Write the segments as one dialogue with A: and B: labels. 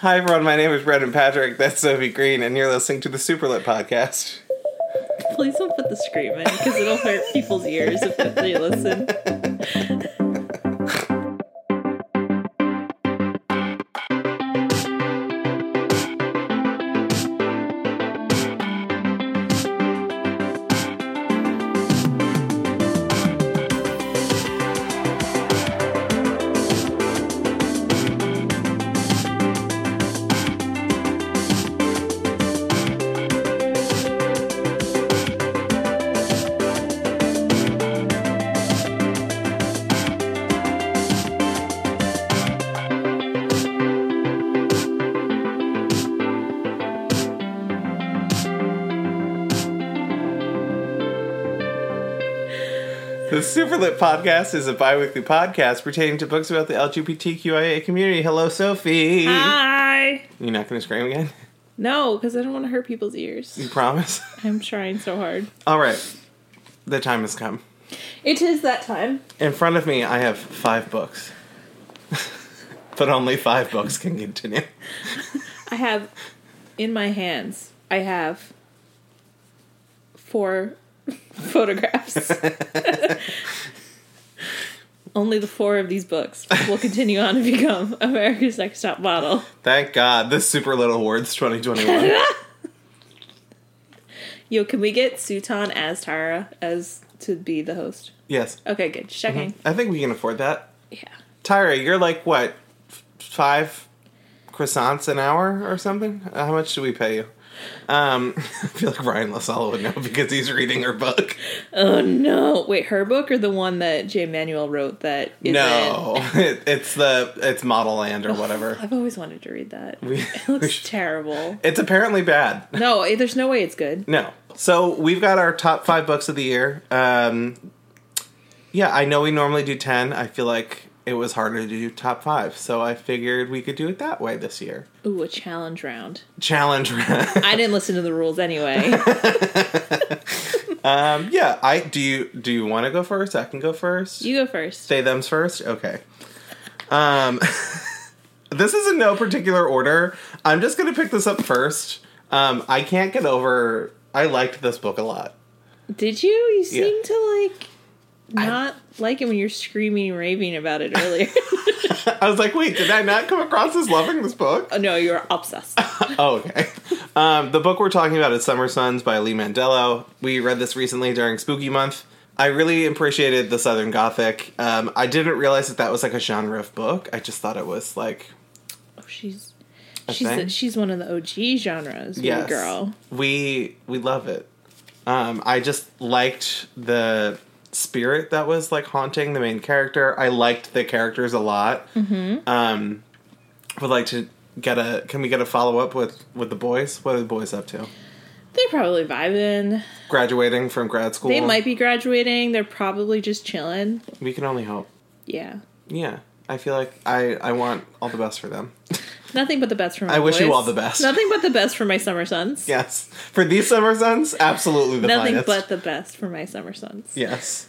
A: Hi everyone, my name is Brendan Patrick. That's Sophie Green, and you're listening to the Superlit podcast.
B: Please don't put the scream in because it'll hurt people's ears if they listen.
A: The Superlit podcast is a bi weekly podcast pertaining to books about the LGBTQIA community. Hello, Sophie.
B: Hi.
A: You're not going to scream again?
B: No, because I don't want to hurt people's ears.
A: You promise?
B: I'm trying so hard.
A: All right, the time has come.
B: It is that time.
A: In front of me, I have five books. but only five books can continue.
B: I have in my hands. I have four photographs. Only the four of these books will continue on to become America's Next Top Model.
A: Thank God. This Superlit Awards 2021.
B: Yo, can we get Sutan as Tara as to be the host?
A: yes.
B: Okay, good. Just checking. Mm-hmm.
A: I think we can afford that.
B: Yeah.
A: Tyra, you're like what, f- five croissants an hour or something? Uh, how much do we pay you? Um, I feel like Ryan La Sala would know because he's reading her book.
B: Oh no! Wait, her book or the one that Jay Manuel wrote that is
A: No, it, it's the it's Modelland or whatever.
B: I've always wanted to read that.
A: We-
B: It looks terrible.
A: It's apparently bad.
B: No, eh, there's no way it's good.
A: No. So we've got our top five books of the year. Um, yeah, I know we normally do ten. I feel like it was harder to do top five, so I figured we could do it that way this year.
B: Ooh, a challenge round.
A: Challenge. Round.
B: I didn't listen to the rules anyway.
A: um, yeah, I do. You do you want to go first? I can go first.
B: You go first.
A: Say them's first. Okay. Um, this is in no particular order. I'm just gonna pick this up first. Um, I can't get over. I liked this book a lot.
B: Did you? You
A: Yeah.
B: seem to like not like it when you're screaming and raving about it earlier.
A: I was like, wait, did I not come across as loving this book?
B: oh, no, you're obsessed.
A: Oh, okay. Um, the book we're talking about is Summer Sons by Lee Mandelo. We read this recently during Spooky Month. I really appreciated the Southern Gothic. Um, I didn't realize that that was like a genre of book. I just thought it was like
B: Oh, she's she's the, she's one of the OG genres. Yeah,
A: yes,
B: girl.
A: We we love it. Um, I just liked the spirit that was like haunting the main character. I liked the characters a lot. Mm-hmm. Um, would like to get a. Can we get a follow up with with the boys? What are the boys up to?
B: They're probably vibing.
A: Graduating from grad school.
B: They might be graduating. They're probably just chilling.
A: We can only hope.
B: Yeah.
A: Yeah, I feel like I I want all the best for them.
B: Nothing but the best for my summer sons.
A: I wish you all the best.
B: Nothing but the best for my summer sons.
A: yes, for these summer suns, absolutely the
B: Nothing
A: finest.
B: but the best for my summer sons.
A: yes.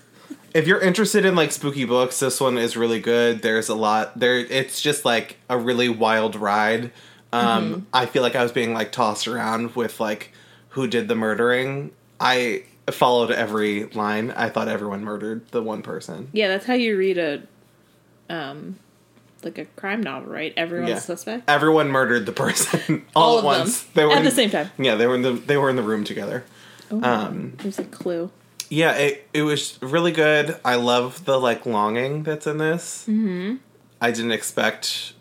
A: If you're interested in like spooky books, this one is really good. There's a lot there. It's just like a really wild ride. Um,
B: Mm-hmm.
A: I feel like I was being like tossed around with like who did the murdering. I followed every line. I thought everyone murdered the one person.
B: Yeah, that's how you read a um like a crime novel, right? Everyone's
A: Yeah.
B: a suspect.
A: Everyone murdered the person all,
B: All
A: at once.
B: them
A: They were
B: at
A: in-
B: the same time.
A: Yeah, they were in the they were in the room together. Um,
B: There's a clue.
A: yeah, it it was really good. I love the like longing that's in this. Mm-hmm. I didn't expect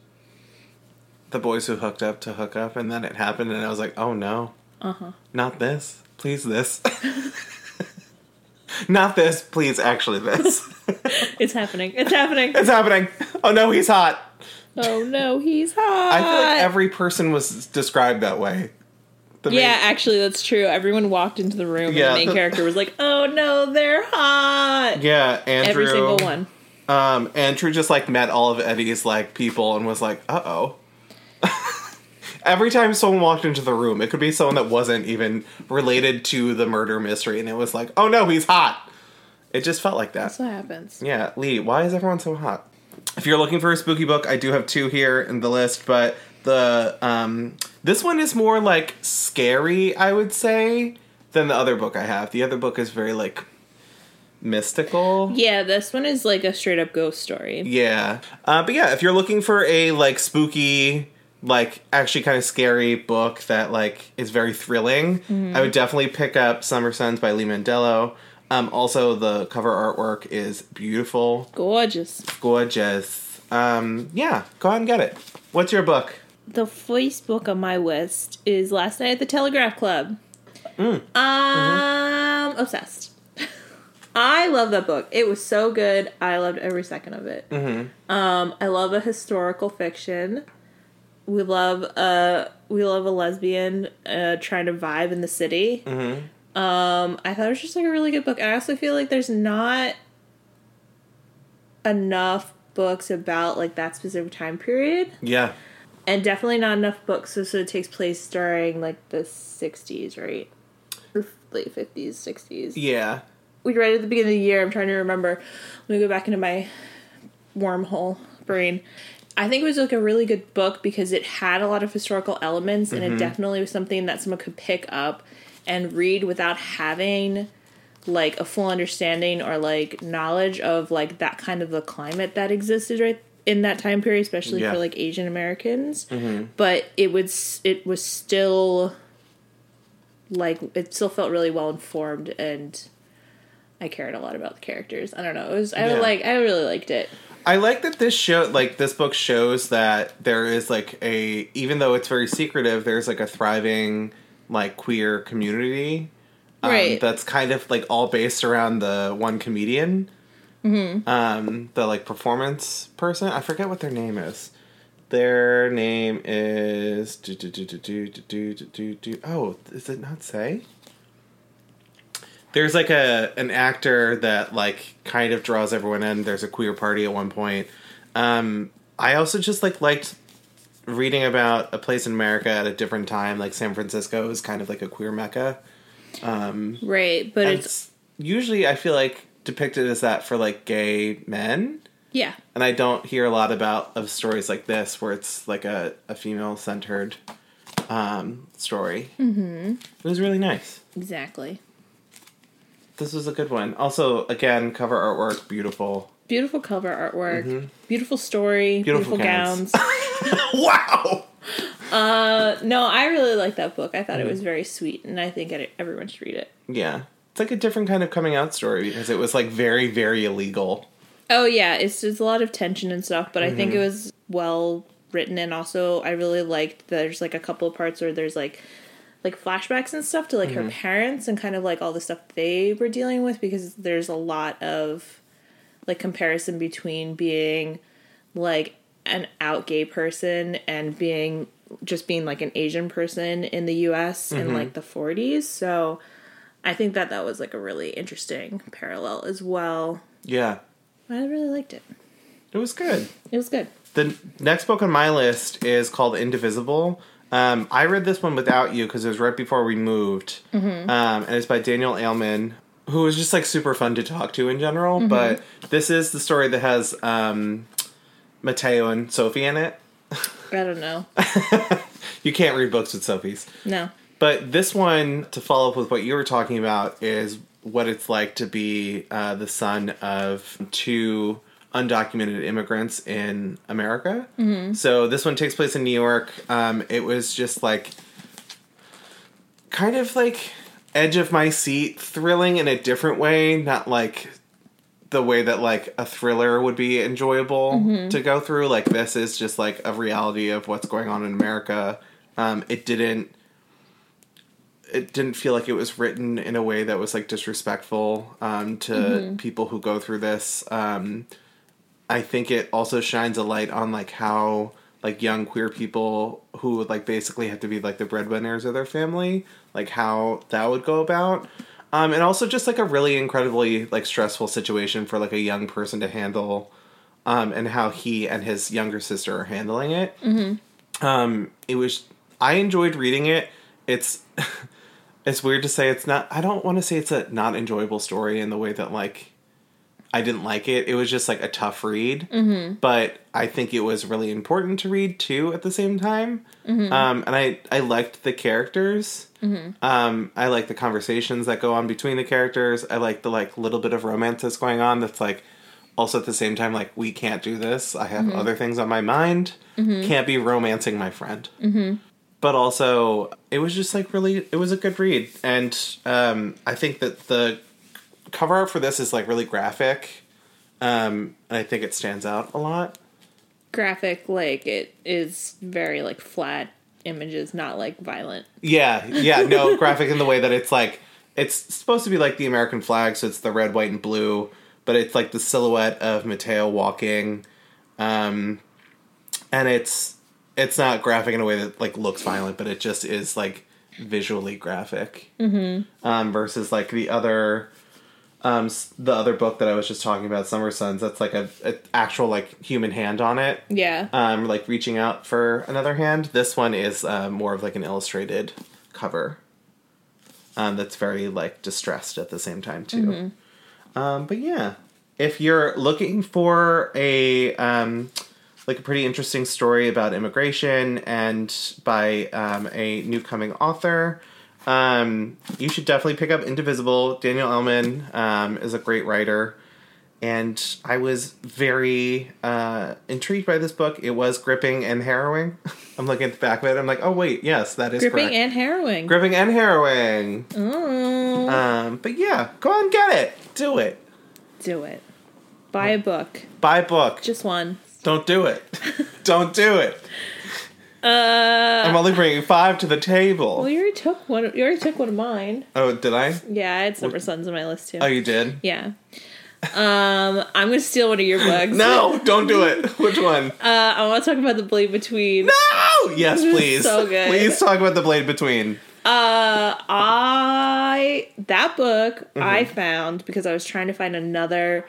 A: the boys who hooked up to hook up, and then it happened, and I was like, oh no,
B: Uh huh.
A: not this, please this. Not this, please. Actually, this.
B: It's happening. It's happening.
A: it's happening. Oh no, he's hot.
B: Oh no, he's hot.
A: I feel like every person was described that way. The main-
B: yeah, actually, that's true. Everyone walked into the room,
A: Yeah,
B: and the main character was like, "Oh no, they're hot."
A: yeah. Andrew,
B: Every single one.
A: Um, Andrew just like met all of Eddie's like people and was like, uh oh. Every time someone walked into the room, it could be someone that wasn't even related to the murder mystery, and it was like, oh no, he's hot. It just felt like that.
B: That's what happens.
A: Yeah, Lee, why is everyone so hot? If you're looking for a spooky book, I do have two here in the list, but The um, this one is more like scary, I would say, than the other book I have. The other book is very like mystical.
B: Yeah, this one is like a straight up ghost story.
A: Yeah. Uh, but yeah, if you're looking for a like spooky, like actually kind of scary book that like is very thrilling, I would definitely pick up Summer Sons by Lee Mandelo. Um, also, the cover artwork is beautiful,
B: Gorgeous.
A: gorgeous. Um, yeah, go ahead and get it. What's your book?
B: The first book on my list is Last Night at the Telegraph Club.
A: Mm.
B: Um, obsessed. I love that book. It was so good. I loved every second of it.
A: Mm-hmm.
B: Um, I love a historical fiction. We love a we love a lesbian uh, trying to vibe in the city.
A: Mm-hmm.
B: Um, I thought it was just like a really good book. I also feel like there's not enough books about like that specific time period,
A: Yeah.
B: and definitely not enough books. So, so it takes place during like the '60s, right? Or late '50s, '60s.
A: Yeah.
B: We read it at the beginning of the year. I'm trying to remember. Let me go back into my wormhole brain. I think it was like a really good book because it had a lot of historical elements and it definitely was something that someone could pick up and read without having like a full understanding or like knowledge of like that kind of the climate that existed right in that time period especially
A: Yeah.
B: for like Asian Americans. Mm-hmm. But it was it was still like it still felt really well informed and I cared a lot about the characters. I don't know. It was I
A: Yeah.
B: like I really liked it.
A: I like that this show, like this book, shows that there is like a, even though it's very secretive, there's like a thriving like queer community. Um,
B: right.
A: That's kind of like all based around the one comedian. Mm-hmm. Um, the like performance person. I forget what their name is. Their name is do, do, do, do, do, do, do, do. Oh, is it not say? There's like a an actor that like kind of draws everyone in. There's a queer party at one point. Um, I also just like liked reading about a place in America at a different time, like San Francisco is kind of like a queer mecca.
B: Right, but it's
A: It's usually I feel like depicted as that for like gay men.
B: yeah.
A: And I don't hear a lot about of stories like this where it's like a, a female centered um, story. Mm-hmm. It was really nice.
B: Exactly.
A: This was a good one. Also, again, cover artwork, beautiful.
B: Beautiful cover artwork. Beautiful story.
A: Mm-hmm. Beautiful
B: Beautiful,
A: gowns.
B: gowns.
A: wow!
B: uh, no, I really like that book. I thought
A: Mm-hmm.
B: it was very sweet, and I think everyone should read it.
A: Yeah. It's like a different kind of coming out story because it was like very, very illegal.
B: Oh yeah, it's just a lot of tension and stuff, but I think
A: Mm-hmm.
B: it was well written, and also I really liked there's like a couple of parts where there's like like flashbacks and stuff to like
A: Mm-hmm.
B: her parents and kind of like all the stuff they were dealing with because there's a lot of like comparison between being like an out gay person and being just being like an Asian person in the US in like the 40s. So I think that that was like a really interesting parallel as well.
A: Yeah.
B: I really liked it.
A: It was good.
B: It was good.
A: The next book on my list is called Indivisible. Um, I read this one without you because it was right before we moved. Um, and it's by Daniel Aleman, who was just like super fun to talk to in general. But this is the story that has um, Mateo and Sophie in it.
B: I don't know.
A: You can't read books with Sophies.
B: No.
A: But this one, to follow up with what you were talking about, is what it's like to be uh, the son of two undocumented immigrants in America. So this one takes place in New York. Um, it was just like kind of like edge of my seat, thrilling in a different way, not like the way that like a thriller would be enjoyable to go through. Like this is just like a reality of what's going on in America. Um, it didn't it didn't feel like it was written in a way that was like disrespectful um, to people who go through this. Um, I think it also shines a light on like how like young queer people who would like basically have to be like the breadwinners of their family, like how that would go about. Um, and also just like a really incredibly like stressful situation for like a young person to handle, um, and how he and his younger sister are handling it. Um, it was I enjoyed reading it. It's it's weird to say it's not. I don't want to say it's a not enjoyable story in the way that like I didn't like it. It was just like a tough read. Mm-hmm. But I think it was really important to read too at the same time. Mm-hmm. Um, and I, I liked the characters. Mm-hmm. Um, I like the conversations that go on between the characters. I like the like little bit of romance that's going on that's like also at the same time like we can't do this. I have other things on my mind. Can't be romancing my friend. But also it was just like really it was a good read. And um, I think that the cover art for this is like really graphic. Um, and I think it stands out a lot.
B: Graphic, like it is very like flat images, not like violent.
A: Yeah, yeah, no, graphic in the way that it's like it's supposed to be like the American flag, so it's the red, white, and blue, but it's like the silhouette of Mateo walking, um, and it's it's not graphic in a way that like looks violent, but it just is like visually graphic. Mm-hmm. Um, versus like the other, um, the other book that I was just talking about, Summer Sons. That's like a, a actual like human hand on it
B: Yeah.
A: um, like reaching out for another hand. This one is uh, more of like an illustrated cover. Um, that's very like distressed at the same time too. Um, but yeah, if you're looking for a um, like a pretty interesting story about immigration and by um, a new coming author, um, you should definitely pick up Indivisible. Daniel Aleman um, is a great writer and I was very uh, intrigued by this book. It was gripping and harrowing. I'm looking at the back of it. I'm like, oh wait, yes, that is
B: Gripping
A: correct.
B: and harrowing.
A: gripping and harrowing.
B: Mm.
A: Um, but yeah, go on, get it, do it,
B: Do it. Buy a book.
A: buy a book.
B: Just one.
A: Don't do it. Don't do it.
B: Uh
A: I'm only bringing five to the table.
B: well you already took one you already took one of mine.
A: oh, did I?
B: Yeah, I had Summer Sons on my list too.
A: Oh, you did.
B: yeah. Um, I'm gonna steal one of your books.
A: No, don't do it. Which one?
B: Uh, I want to talk about the blade between.
A: No. Yes, please.
B: So good.
A: Please talk about the blade between.
B: Uh, I that book
A: Mm-hmm.
B: I found because I was trying to find another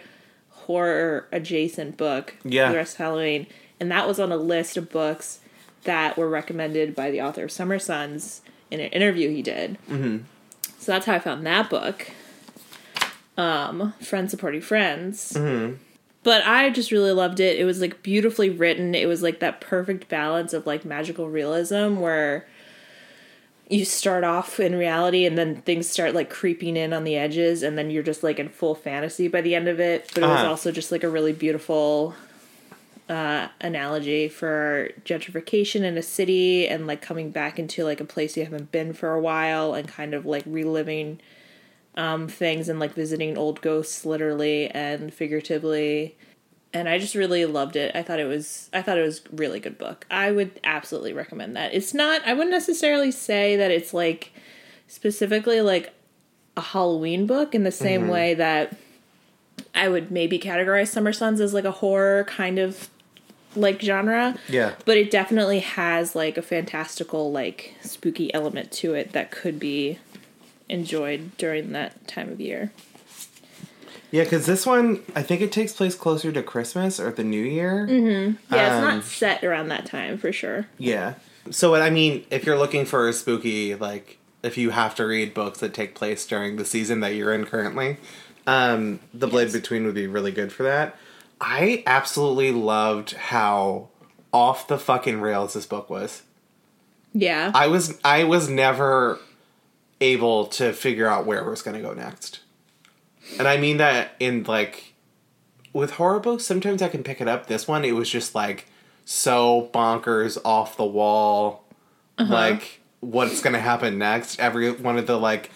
B: horror adjacent book
A: Yeah.
B: for the rest of Halloween, and that was on a list of books that were recommended by the author of Summer Sons in an interview he did. Mm-hmm. So that's how I found that book. Um, friends supporting friends.
A: Mm-hmm.
B: But I just really loved it. It was like beautifully written. It was like that perfect balance of like magical realism where you start off in reality and then things start like creeping in on the edges and then you're just like in full fantasy by the end of it but it was
A: Uh-huh.
B: also just like a really beautiful uh analogy for gentrification in a city and like coming back into like a place you haven't been for a while and kind of like reliving um things and like visiting old ghosts literally and figuratively and I just really loved it. I thought it was I thought it was a really good book. I would absolutely recommend that. It's not I wouldn't necessarily say that it's like specifically like a Halloween book in the same way that I would maybe categorize Summer Sons as like a horror kind of like genre.
A: Yeah.
B: But it definitely has like a fantastical like spooky element to it that could be enjoyed during that time of year.
A: Yeah, because this one, I think it takes place closer to Christmas or the New Year.
B: Mm-hmm. Yeah, it's
A: Um,
B: not set around that time for sure.
A: Yeah. So, what I mean, if you're looking for a spooky, like, if you have to read books that take place during the season that you're in currently, um, The Blade
B: Yes.
A: Between would be really good for that. I absolutely loved how off the fucking rails this book was.
B: Yeah.
A: I was I was never able to figure out where it was going to go next. And I mean that in like with horror books sometimes I can pick it up. This one it was just like so bonkers off the wall uh-huh. like what's going to happen next. Every one of the like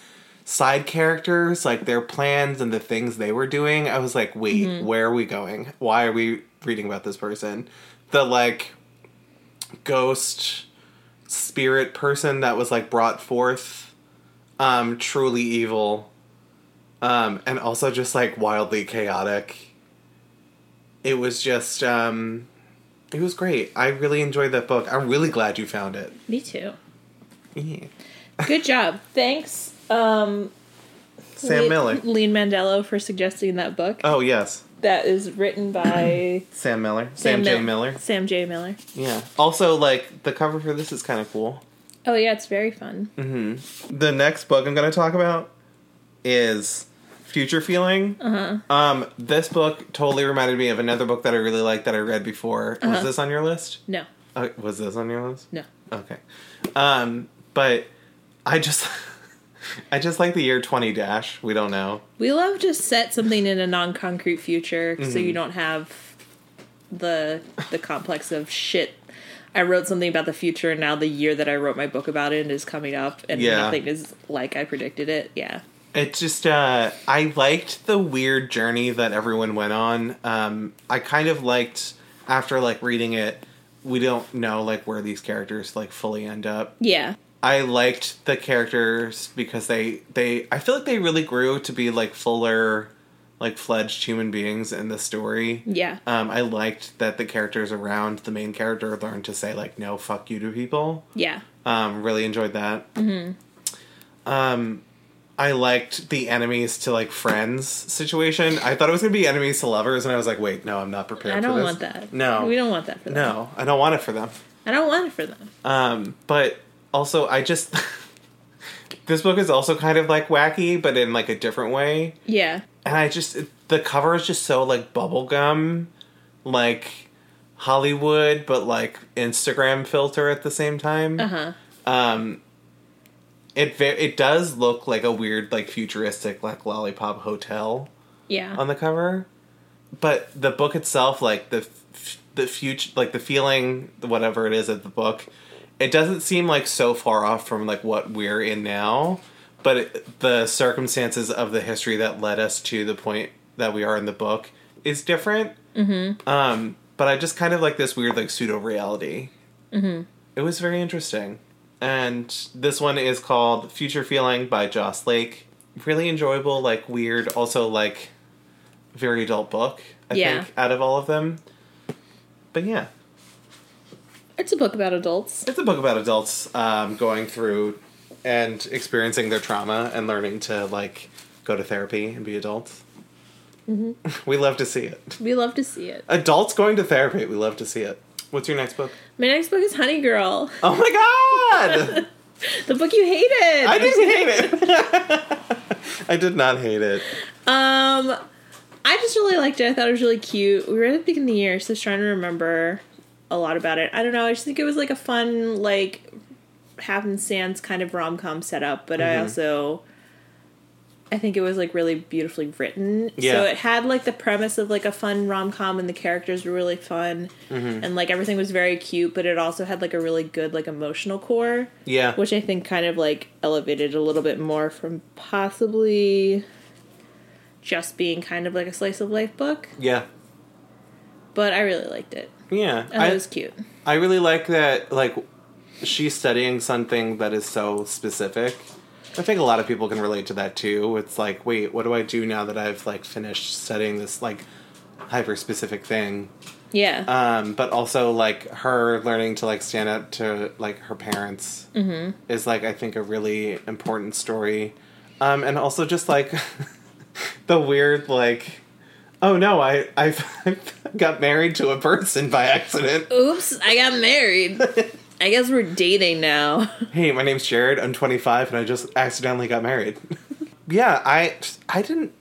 A: side characters like their plans and the things they were doing. I was like, "Wait, where are we going? Why are we reading about this person?" The like ghost spirit person that was like brought forth um truly evil um and also just like wildly chaotic it was just um it was great i really enjoyed that book i'm really glad you found it
B: Me too.
A: yeah.
B: Good job. Thanks, um,
A: sam
B: Le-
A: miller
B: Lean Mandelo, for suggesting that book.
A: oh yes
B: That is written by
A: sam miller sam, j
B: Mil-
A: miller
B: Sam J. Miller.
A: yeah also like the cover for this is kind of cool
B: Oh yeah, it's very fun. Mm-hmm.
A: the next book i'm going to talk about is Future Feeling. Uh-huh. Um, this book totally reminded me of another book that I really liked that I read before. Was this on your list?
B: No.
A: Uh, was this on your list?
B: No.
A: Okay. Um, but I just I just like the year 20 dash. We don't know.
B: We love to set something in a non-concrete future so
A: Mm-hmm.
B: you don't have the the complex of shit. I wrote something about the future and now the year that I wrote my book about it is coming up and
A: Yeah.
B: nothing is like I predicted it. Yeah.
A: It just uh I liked the weird journey that everyone went on. Um I kind of liked after like reading it we don't know like where these characters like fully end up.
B: Yeah.
A: I liked the characters because they they I feel like they really grew to be like fuller like fledged human beings in the story.
B: Yeah.
A: Um, I liked that the characters around the main character learned to say like no fuck you to people.
B: Yeah.
A: Um, really enjoyed that. Mm-hmm. Um, I liked the enemies to like friends situation. I thought it was gonna be enemies to lovers, and I was like, wait, no, I'm not prepared.
B: I don't want that.
A: No,
B: We don't want that for them.
A: No, I don't want it for them.
B: I don't want it for them.
A: Um, but also, I just this book is also kind of like wacky, but in like a different way.
B: Yeah.
A: And I just the cover is just so like bubblegum, like Hollywood, but like Instagram filter at the same time.
B: Uh-huh.
A: Um, it it does look like a weird like futuristic like lollipop hotel
B: Yeah.
A: on the cover, but the book itself, like the f- the future, like the feeling, whatever it is of the book, it doesn't seem like so far off from like what we're in now. But it, the circumstances of the history that led us to the point that we are in the book is different. Mm-hmm. Um, but I just kind of like this weird like pseudo reality. Mm-hmm. It was very interesting. And this one is called Future Feeling by Joss Lake. Really enjoyable, like weird, also like very adult book, I
B: Yeah.
A: think, out of all of them. But yeah,
B: It's a book about adults.
A: it's a book about adults um, going through and experiencing their trauma and learning to like go to therapy and be adults. we love to see it.
B: We love to see it.
A: Adults going to therapy, we love to see it. What's your next book?
B: My next book is Honey Girl,
A: Oh my god!
B: the book you hated.
A: I didn't hate it. I did not hate it.
B: Um, I just really liked it. I thought it was really cute. We read it at the beginning of the year, so I was trying to remember a lot about it. I don't know. I just think it was like a fun, like, happenstance kind of rom com setup, but I mm-hmm. also. I think it was like really beautifully written.
A: Yeah.
B: So it had like the premise of like a fun rom com and the characters were really fun mm-hmm. and like everything was very cute, but it also had like a really good like emotional core
A: Yeah.
B: which I think kind of like elevated a little bit more from possibly just being kind of like a slice of life book.
A: yeah.
B: But I really liked it.
A: Yeah.
B: And
A: I,
B: it was cute.
A: I really like that like she's studying something that is so specific. I think a lot of people can relate to that too. It's like, wait, what do I do now that I've like finished studying this like hyper specific thing?
B: Yeah.
A: Um, but also like her learning to like stand up to like her parents is like I think a really important story. Um, and also just like the weird like oh no, I I got married to a person by accident.
B: Oops, I got married. I guess we're dating now.
A: Hey, my name's Jared. I'm 25 and I just accidentally got married. yeah, I I didn't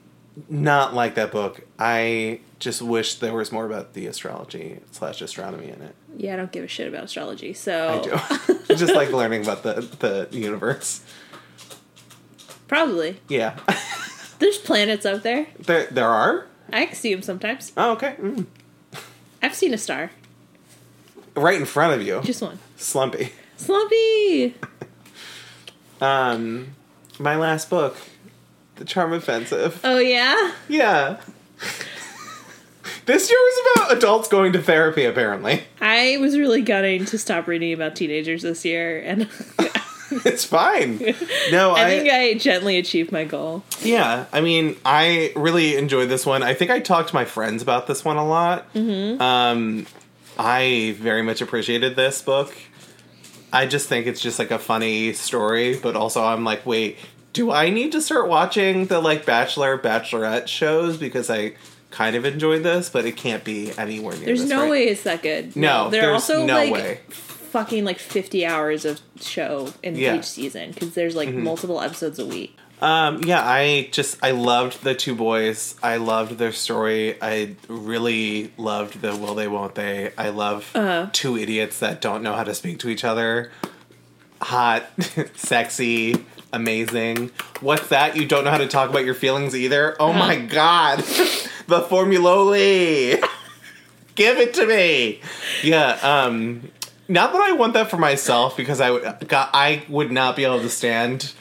A: not like that book. I just wish there was more about the astrology slash astronomy in it.
B: Yeah, I don't give a shit about astrology, so
A: I do. I just like learning about the the universe.
B: probably.
A: Yeah,
B: There's planets out there.
A: there there are.
B: I see them sometimes.
A: Oh, okay. Mm.
B: I've seen a star.
A: Right in front of you,
B: Just one.
A: Slumpy.
B: Slumpy!
A: Um, my last book, The Charm Offensive.
B: Oh, yeah?
A: Yeah. this year was about adults going to therapy. Apparently,
B: I was really gunning to stop reading about teenagers this year, and
A: it's fine. No,
B: I
A: I,
B: think I gently achieved my goal.
A: Yeah, I mean, I really enjoyed this one. I think I talked to my friends about this one a lot. Mm-hmm. Um, I very much appreciated this book. I just think it's just like a funny story, but also I'm like, wait, do I need to start watching the like Bachelor, Bachelorette shows because I kind of enjoyed this, but it can't be anywhere near.
B: There's
A: this,
B: no
A: right?
B: way it's that good.
A: No, there's
B: also
A: no
B: like
A: way.
B: Fucking like 50 hours of show in
A: Yeah. Mm-hmm.
B: each season because there's like multiple episodes a week.
A: Um, yeah, I just I loved the two boys. I loved their story. I really loved the will they won't they. I love
B: Uh-huh.
A: two idiots that don't know how to speak to each other. Hot, sexy, amazing. What's that? You don't know how to talk about your feelings either? Oh my god. the formuloli. Give it to me. Yeah, um not that I want that for myself because I would God, I would not be able to stand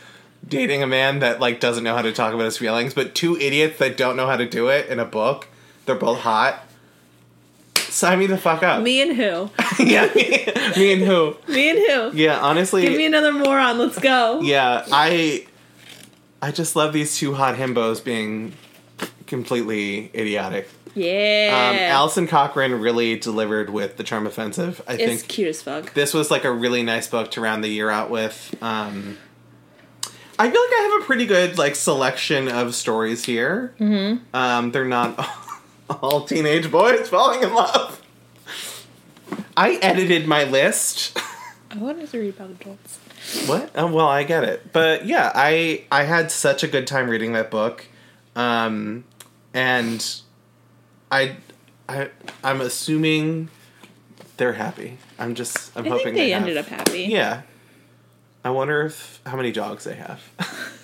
A: dating a man that like doesn't know how to talk about his feelings, but two idiots that don't know how to do it in a book. They're both hot. Sign me the fuck up.
B: Me and who?
A: yeah, me, me and who?
B: Me and who?
A: Yeah, honestly,
B: Give me another moron. Let's go.
A: yeah, I I just love these two hot himbos being completely idiotic. Um,
B: Yeah.
A: Alison Cochrun really delivered with the Charm Offensive. I
B: it's
A: think
B: cute as fuck.
A: this was like a really nice book to round the year out with. Um, I feel like I have a pretty good like selection of stories here. Mm-hmm. Um, they're not all teenage boys falling in love. I edited my list.
B: I wanted to read about adults.
A: What? Oh, well, I get it, but yeah, I I had such a good time reading that book, um, and I I I'm assuming they're happy. I'm just I'm
B: I
A: hoping
B: think they,
A: have-
B: ended up happy.
A: Yeah, I wonder if how many dogs they have.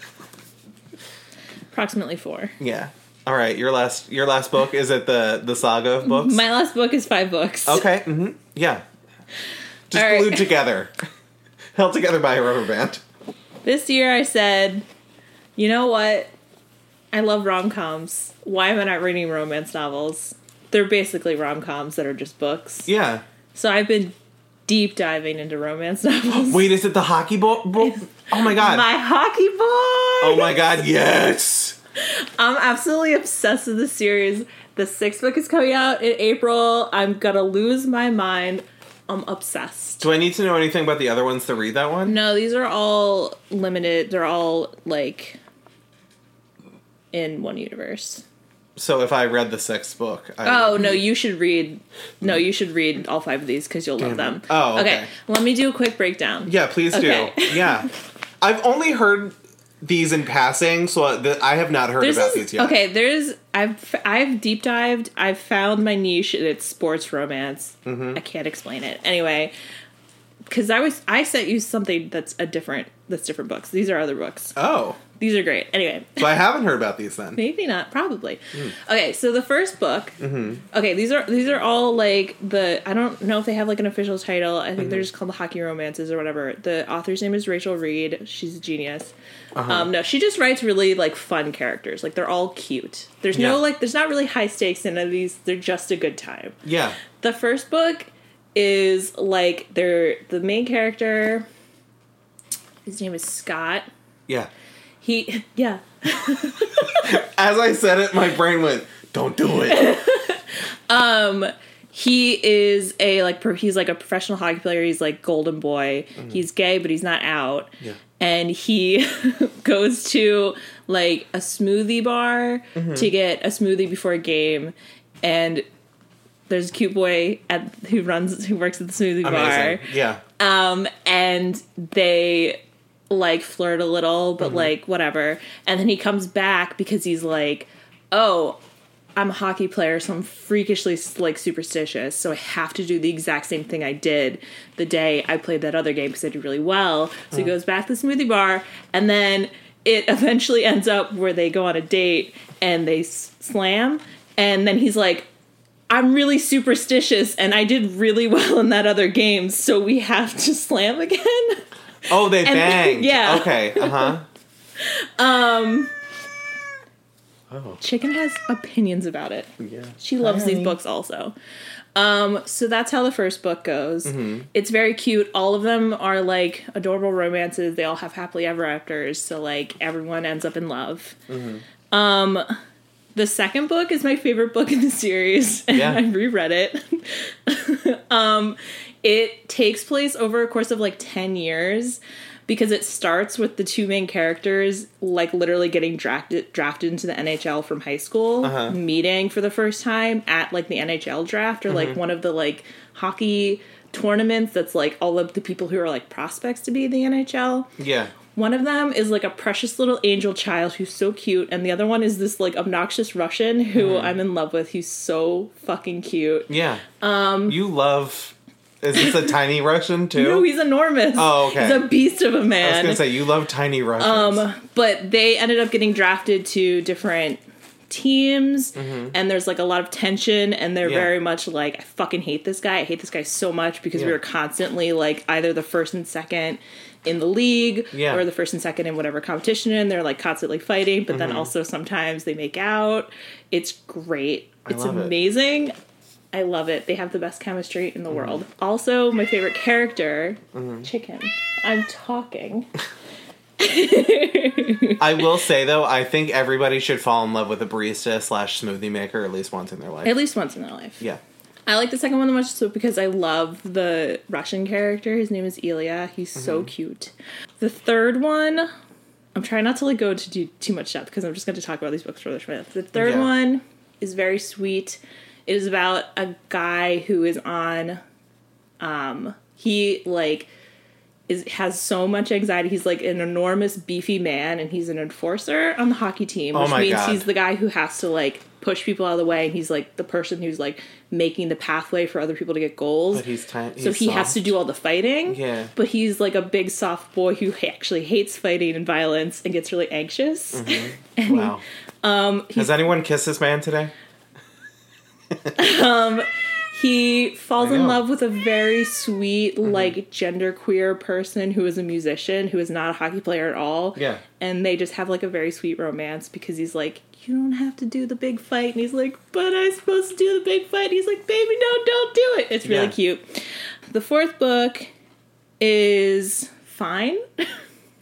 B: Approximately four.
A: yeah. All right, your last your last book is it the the saga of books?
B: My last book is five books.
A: okay. hmm Yeah. Just
B: All right.
A: glued together, held together by a rubber band.
B: This year I said, you know what? I love rom coms. Why am I not reading romance novels? They're basically rom coms that are just books.
A: Yeah.
B: So I've been deep diving into romance novels.
A: Wait, is it the hockey ball? Oh my god.
B: My hockey boy!
A: Oh my god, yes!
B: I'm absolutely obsessed with the series. The sixth book is coming out in April. I'm gonna lose my mind. I'm obsessed.
A: Do I need to know anything about the other ones to read that one?
B: No, these are all limited. They're all like in one universe.
A: So if I read the sixth book, I
B: Oh no, you should read. No, you should read all five of these because you'll love them.
A: Oh, okay.
B: Let me do a quick breakdown.
A: yeah, please
B: Okay.
A: do. Yeah, I've only heard these in passing, so th- I have not heard
B: There's
A: about
B: this,
A: these yet.
B: okay. There's I've I've deep dived. I've found my niche. and It's sports romance.
A: Mm-hmm.
B: I can't explain it anyway. Because I was I sent you something that's a different that's different books. These are other books.
A: Oh,
B: These are great. Anyway,
A: so I haven't heard about these then.
B: maybe not. Probably.
A: Hmm.
B: Okay, so the first book.
A: Mm-hmm.
B: Okay, these are these are all like the I don't know if they have like an official title. I think
A: Mm-hmm.
B: they're just called the hockey romances or whatever. The author's name is Rachel Reid. She's a genius.
A: Uh-huh.
B: Um, no, she just writes really like fun characters. Like they're all cute. There's
A: Yeah.
B: no like there's not really high stakes in any of these. They're just a good time.
A: Yeah.
B: The first book is like they're the main character. His name is Scott.
A: Yeah.
B: He yeah.
A: As I said it, my brain went, "Don't do it."
B: Um, he is a like pro- he's like a professional hockey player he's like golden boy he's gay but he's not out
A: Yeah.
B: and he goes to like a smoothie bar to get a smoothie before a game and there's a cute boy at who runs who works at the smoothie
A: Amazing.
B: bar
A: Yeah.
B: um and they like flirt a little but mm-hmm. like whatever. And then he comes back because he's like oh i'm a hockey player so i'm freakishly like superstitious so i have to do the exact same thing i did the day i played that other game because i did really well. So he uh-huh. goes back to the smoothie bar and then it eventually ends up where they go on a date and they s- slam and then he's like I'm really superstitious and I did really well in that other game, so we have to slam again.
A: Oh, they banged.
B: yeah.
A: Okay. Uh huh.
B: Um
A: Oh.
B: Chicken has opinions about it.
A: Yeah.
B: She loves
A: Hi.
B: these books also. Um so that's how the first book goes.
A: Mm-hmm.
B: It's very cute. All of them are like adorable romances. They all have happily ever afters, so like everyone ends up in love.
A: Mm-hmm.
B: Um the second book is my favorite book in the series, and
A: Yeah.
B: I reread it. um, it takes place over a course of like 10 years because it starts with the two main characters like literally getting drafted drafted into the NHL from high school,
A: Uh-huh.
B: meeting for the first time at like the NHL draft or
A: Mm-hmm.
B: like one of the like hockey tournaments that's like all of the people who are like prospects to be the NHL.
A: Yeah.
B: One of them is like a precious little angel child who's so cute, and the other one is this like obnoxious Russian who
A: Mm-hmm.
B: I'm in love with. He's so fucking cute.
A: Yeah. Um. You love. Is this a tiny Russian too?
B: No, he's enormous.
A: Oh, okay.
B: He's a beast of a man.
A: I was gonna say you love tiny Russians.
B: Um, but they ended up getting drafted to different teams and there's like a lot of tension and they're
A: Mm-hmm. Yeah.
B: very much like I fucking hate this guy. I hate this guy so much because we
A: Yeah.
B: were constantly like either the first and second in the league
A: Yeah.
B: or the first and second in whatever competition and they're like constantly fighting, but
A: Mm-hmm.
B: then also sometimes they make out. It's great. It's
A: love it.
B: I love it. They have the best chemistry in the
A: Mm-hmm.
B: world. Also, my favorite character, Chicken. I'm talking.
A: I will say though, I think everybody should fall in love with a barista slash smoothie maker at least once in their life.
B: At least once in their life.
A: yeah.
B: I like the second one the most so because I love the Russian character. His name is Ilya. He's so cute. The third one, I'm trying not to like go to do too much depth because I'm just going to talk about these books for the minute. The third
A: Yeah.
B: one is very sweet. It is about a guy who is on um he like is has so much anxiety. He's like an enormous beefy man and he's an enforcer on the hockey team,
A: Oh
B: which
A: my
B: means
A: God.
B: he's the guy who has to like push people out of the way and he's like the person who's like making the pathway for other people to get goals.
A: But he's tiny.
B: so he has to do all the fighting.
A: Yeah.
B: But he's like a big soft boy who actually hates fighting and violence and gets really anxious.
A: Wow. Um. Has anyone kissed this man today?
B: He falls in love with a very sweet,
A: Mm-hmm.
B: like genderqueer person who is a musician who is not a hockey player at all.
A: Yeah.
B: And they just have like a very sweet romance because he's like, You don't have to do the big fight. And he's like, But I'm supposed to do the big fight. And he's like, Baby, no, don't do it. It's really
A: Yeah.
B: cute. The fourth book is fine.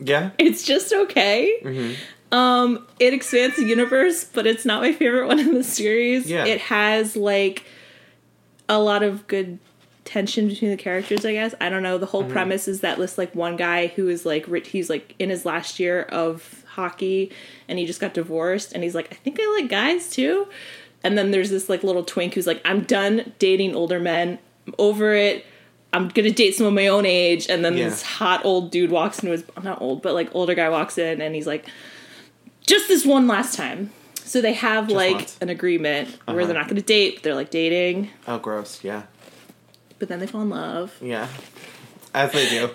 A: Yeah.
B: It's just okay.
A: Mm-hmm.
B: Um, it expands the universe, but it's not my favorite one in the series.
A: Yeah.
B: It has like a lot of good tension between the characters. I guess I don't know. The whole
A: Mm-hmm.
B: premise is that this like one guy who is like ri- he's like in his last year of hockey, and he just got divorced, and he's like, I think I like guys too. And then there's this like little twink who's like, I'm done dating older men. I'm over it. I'm gonna date someone my own age, and then
A: Yeah.
B: this hot old dude walks into his not old, but like older guy walks in, and he's like, just this one last time. So they have like
A: once.
B: an agreement where
A: Uh-huh.
B: they're not gonna date, but they're like dating,
A: Oh, gross. Yeah.
B: but then they fall in love.
A: Yeah. As they do.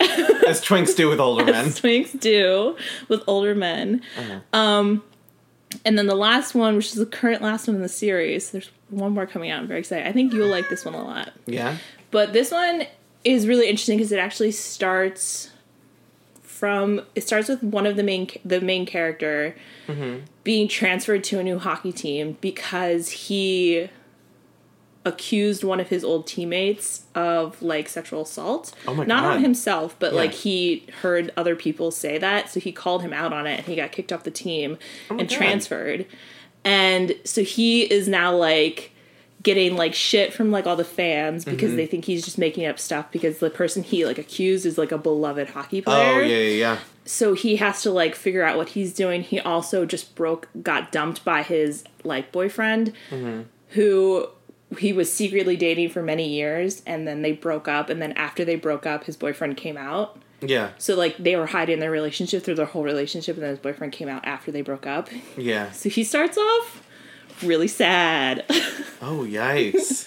A: As twinks do with older men.
B: As twinks do with older men.
A: Uh-huh.
B: Um, and then the last one, which is the current last one in the series, there's one more coming out. I'm very excited. I think you'll like this one a lot.
A: Yeah.
B: But this one is really interesting because it actually starts from it starts with one of the main the main character mm-hmm. being transferred to a new hockey team because he accused one of his old teammates of like sexual assault.
A: Oh my
B: Not on himself, but
A: Yeah.
B: like he heard other people say that, so he called him out on it and he got kicked off the team oh and
A: Oh God.
B: transferred. And so he is now like getting like shit from like all the fans
A: Mm-hmm.
B: because they think he's just making up stuff because the person he like accused is like a beloved hockey player
A: Oh, yeah, yeah, yeah.
B: so he has to like figure out what he's doing. He also just broke, got dumped by his like boyfriend, who he was secretly dating for many years, and then they broke up. And then after they broke up, his boyfriend came out.
A: Yeah.
B: So like they were hiding their relationship through their whole relationship, and then his boyfriend came out after they broke up.
A: Yeah.
B: So he starts off really sad.
A: Oh, yikes.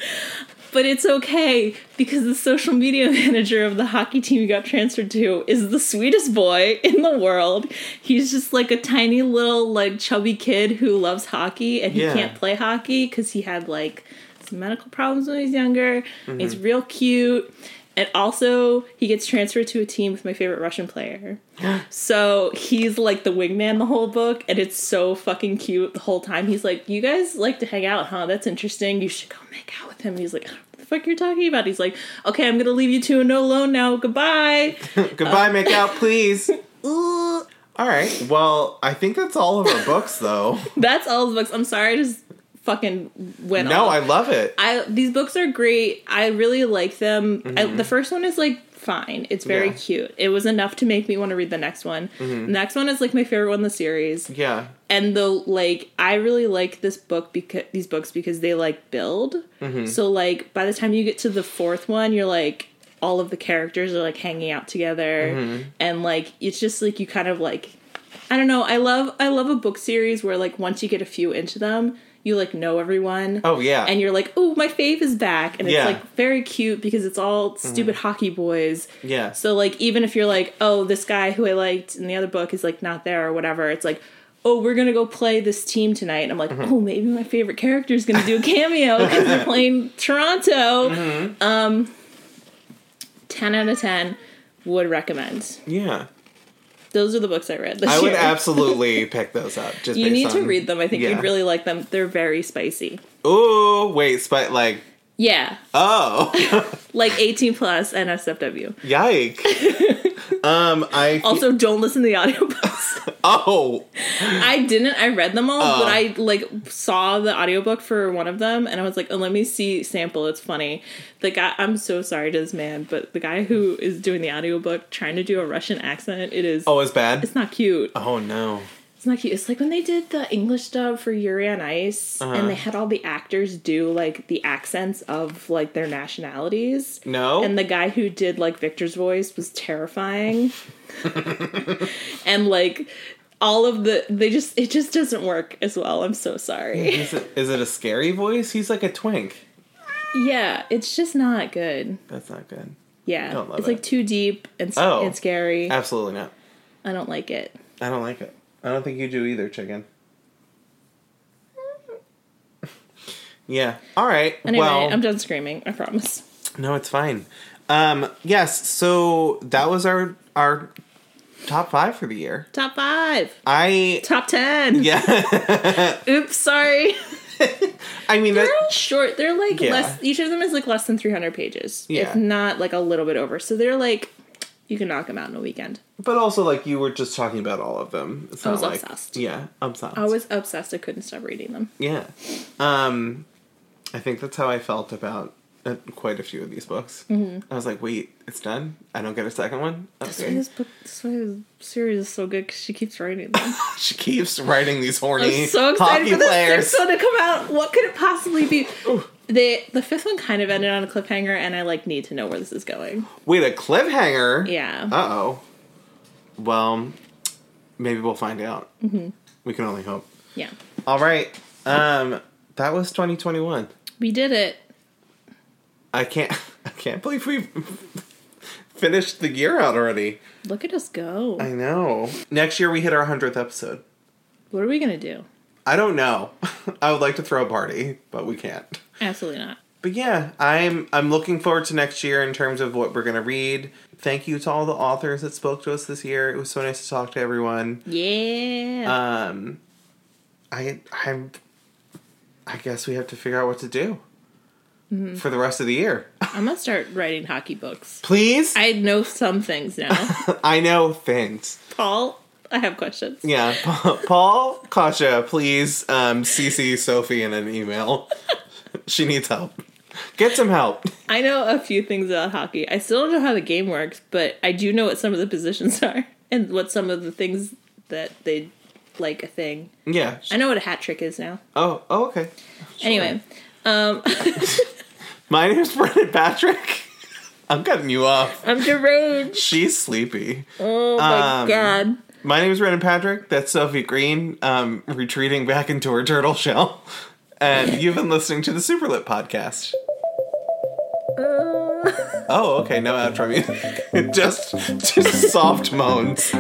B: But it's okay because the social media manager of the hockey team he got transferred to is the sweetest boy in the world. He's just like a tiny little like chubby kid who loves hockey and he
A: Yeah.
B: can't play hockey because he had like some medical problems when he was younger.
A: Mm-hmm.
B: He's real cute. And also, he gets transferred to a team with my favorite Russian player. so he's like the wingman the whole book, and it's so fucking cute the whole time. He's like, "You guys like to hang out, huh? That's interesting. You should go make out with him." He's like, "What the fuck you're talking about?" He's like, "Okay, I'm gonna leave you two no alone now. Goodbye."
A: Goodbye, make out, please. All right. Well, I think that's all of our books, though.
B: That's all the books. I'm sorry, I just fucking went. On.
A: No,
B: off.
A: I love it.
B: I these books are great. I really like them. I, the first one is like fine. It's very
A: Mm-hmm. Yeah.
B: cute. It was enough to make me want to read the next one.
A: Mm-hmm.
B: The next one is like my favorite one in the series.
A: Yeah.
B: And the like I really like this book because these books because they like build.
A: Mm-hmm.
B: So like by the time you get to the fourth one, you're like all of the characters are like hanging out together
A: Mm-hmm.
B: and like it's just like you kind of like I don't know, I love I love a book series where like once you get a few into them, you like know everyone.
A: Oh yeah.
B: And you're like, oh, my fave is back, and it's
A: Yeah.
B: like very cute because it's all stupid hockey boys.
A: yeah.
B: So like even if you're like, oh, this guy who I liked in the other book is like not there or whatever, it's like, oh, we're gonna go play this team tonight. And I'm like,
A: Mm-hmm.
B: oh, maybe my favorite character is gonna do a cameo because they're playing Toronto.
A: Mm-hmm.
B: Um, ten out of ten would recommend.
A: yeah.
B: Those are the books I read this
A: I would
B: year.
A: absolutely pick those up. Just
B: you need to read them. I think
A: yeah.
B: you'd really like them. They're very spicy.
A: Oh wait, but like
B: Yeah,
A: oh
B: like 18 plus NSFW.
A: yike. um, I
B: Also, don't listen to the audiobooks.
A: oh
B: I didn't. I read them all,
A: Oh.
B: but I like saw the audiobook for one of them, and I was like, oh, "Let me see sample." It's funny. The guy. I'm so sorry to this man, but the guy who is doing the audiobook trying to do a Russian accent, it is.
A: oh it's bad.
B: It's not cute.
A: Oh no.
B: It's not cute. It's like when they did the English dub for Yuri on Ice,
A: Uh-huh.
B: and they had all the actors do like the accents of like their nationalities.
A: No.
B: And the guy who did like Victor's voice was terrifying. and like all of the they just it just doesn't work as well. I'm so sorry.
A: is it is it a scary voice? He's like a twink.
B: yeah, it's just not good.
A: That's not good.
B: Yeah.
A: Don't love
B: It's
A: it.
B: like too deep and,
A: Oh.
B: and scary.
A: Absolutely not.
B: I don't like it.
A: I don't like it. I don't think you do either, chicken. Yeah. All right.
B: Anyway,
A: well,
B: I'm done screaming, I promise.
A: no, it's fine. Um, yes. So that was our our top five for the year.
B: Top five.
A: I
B: Top ten.
A: yeah.
B: Oops, sorry.
A: I mean, that,
B: They're all short. They're like
A: Yeah.
B: less. Each of them is like less than 300 pages,
A: Yeah.
B: if not like a little bit over. So they're like you can knock them out in a weekend.
A: but also like you were just talking about all of them. It's
B: I was
A: like
B: obsessed.
A: yeah, obsessed.
B: I was obsessed. I couldn't stop reading them.
A: Yeah. Um, I think that's how I felt about uh, quite a few of these books. Mm-hmm. I was like, wait, it's done? I don't get a second one?
B: That's why
A: Okay.
B: this book, that's why this series is so good because she keeps writing them.
A: She keeps writing these horny
B: I'm so excited
A: hockey
B: for the
A: players.
B: sixth one to come out. What could it possibly be? The the fifth one kind of ended on a cliffhanger, and I like need to know where this is going.
A: Wait, a cliffhanger?
B: Yeah.
A: Uh oh. Well, maybe we'll find out. Mm-hmm. We can only hope.
B: yeah.
A: All right. Um, that was 2021.
B: We did it.
A: I can't. I can't believe we finished the year out already.
B: Look at us go.
A: I know. Next year we hit our hundredth episode.
B: what are we gonna do?
A: I don't know. I would like to throw a party, but we can't.
B: Absolutely not.
A: But yeah, I'm I'm looking forward to next year in terms of what we're gonna read. Thank you to all the authors that spoke to us this year. It was so nice to talk to everyone.
B: Yeah.
A: Um, I I'm I guess we have to figure out what to do for the rest of the year.
B: I'm gonna start writing hockey books.
A: Please,
B: I know some things now.
A: I know things.
B: Paul, I have questions.
A: Yeah, Paul, Kasha, please um, CC Sophie in an email. she needs help. Get some help.
B: I know a few things about hockey. I still don't know how the game works, but I do know what some of the positions are and what some of the things that they like a thing.
A: Yeah.
B: I know what a hat trick is now.
A: Oh, oh okay.
B: Anyway, um,
A: My name is Brendan Patrick. I'm cutting you off.
B: I'm deranged.
A: She's sleepy.
B: Oh my
A: Um,
B: god.
A: My name is Brendan Patrick. That's Sophie Green, um, retreating back into her turtle shell. And you've been listening to the Superlit podcast. Oh, okay. No outro music. just, just soft moans.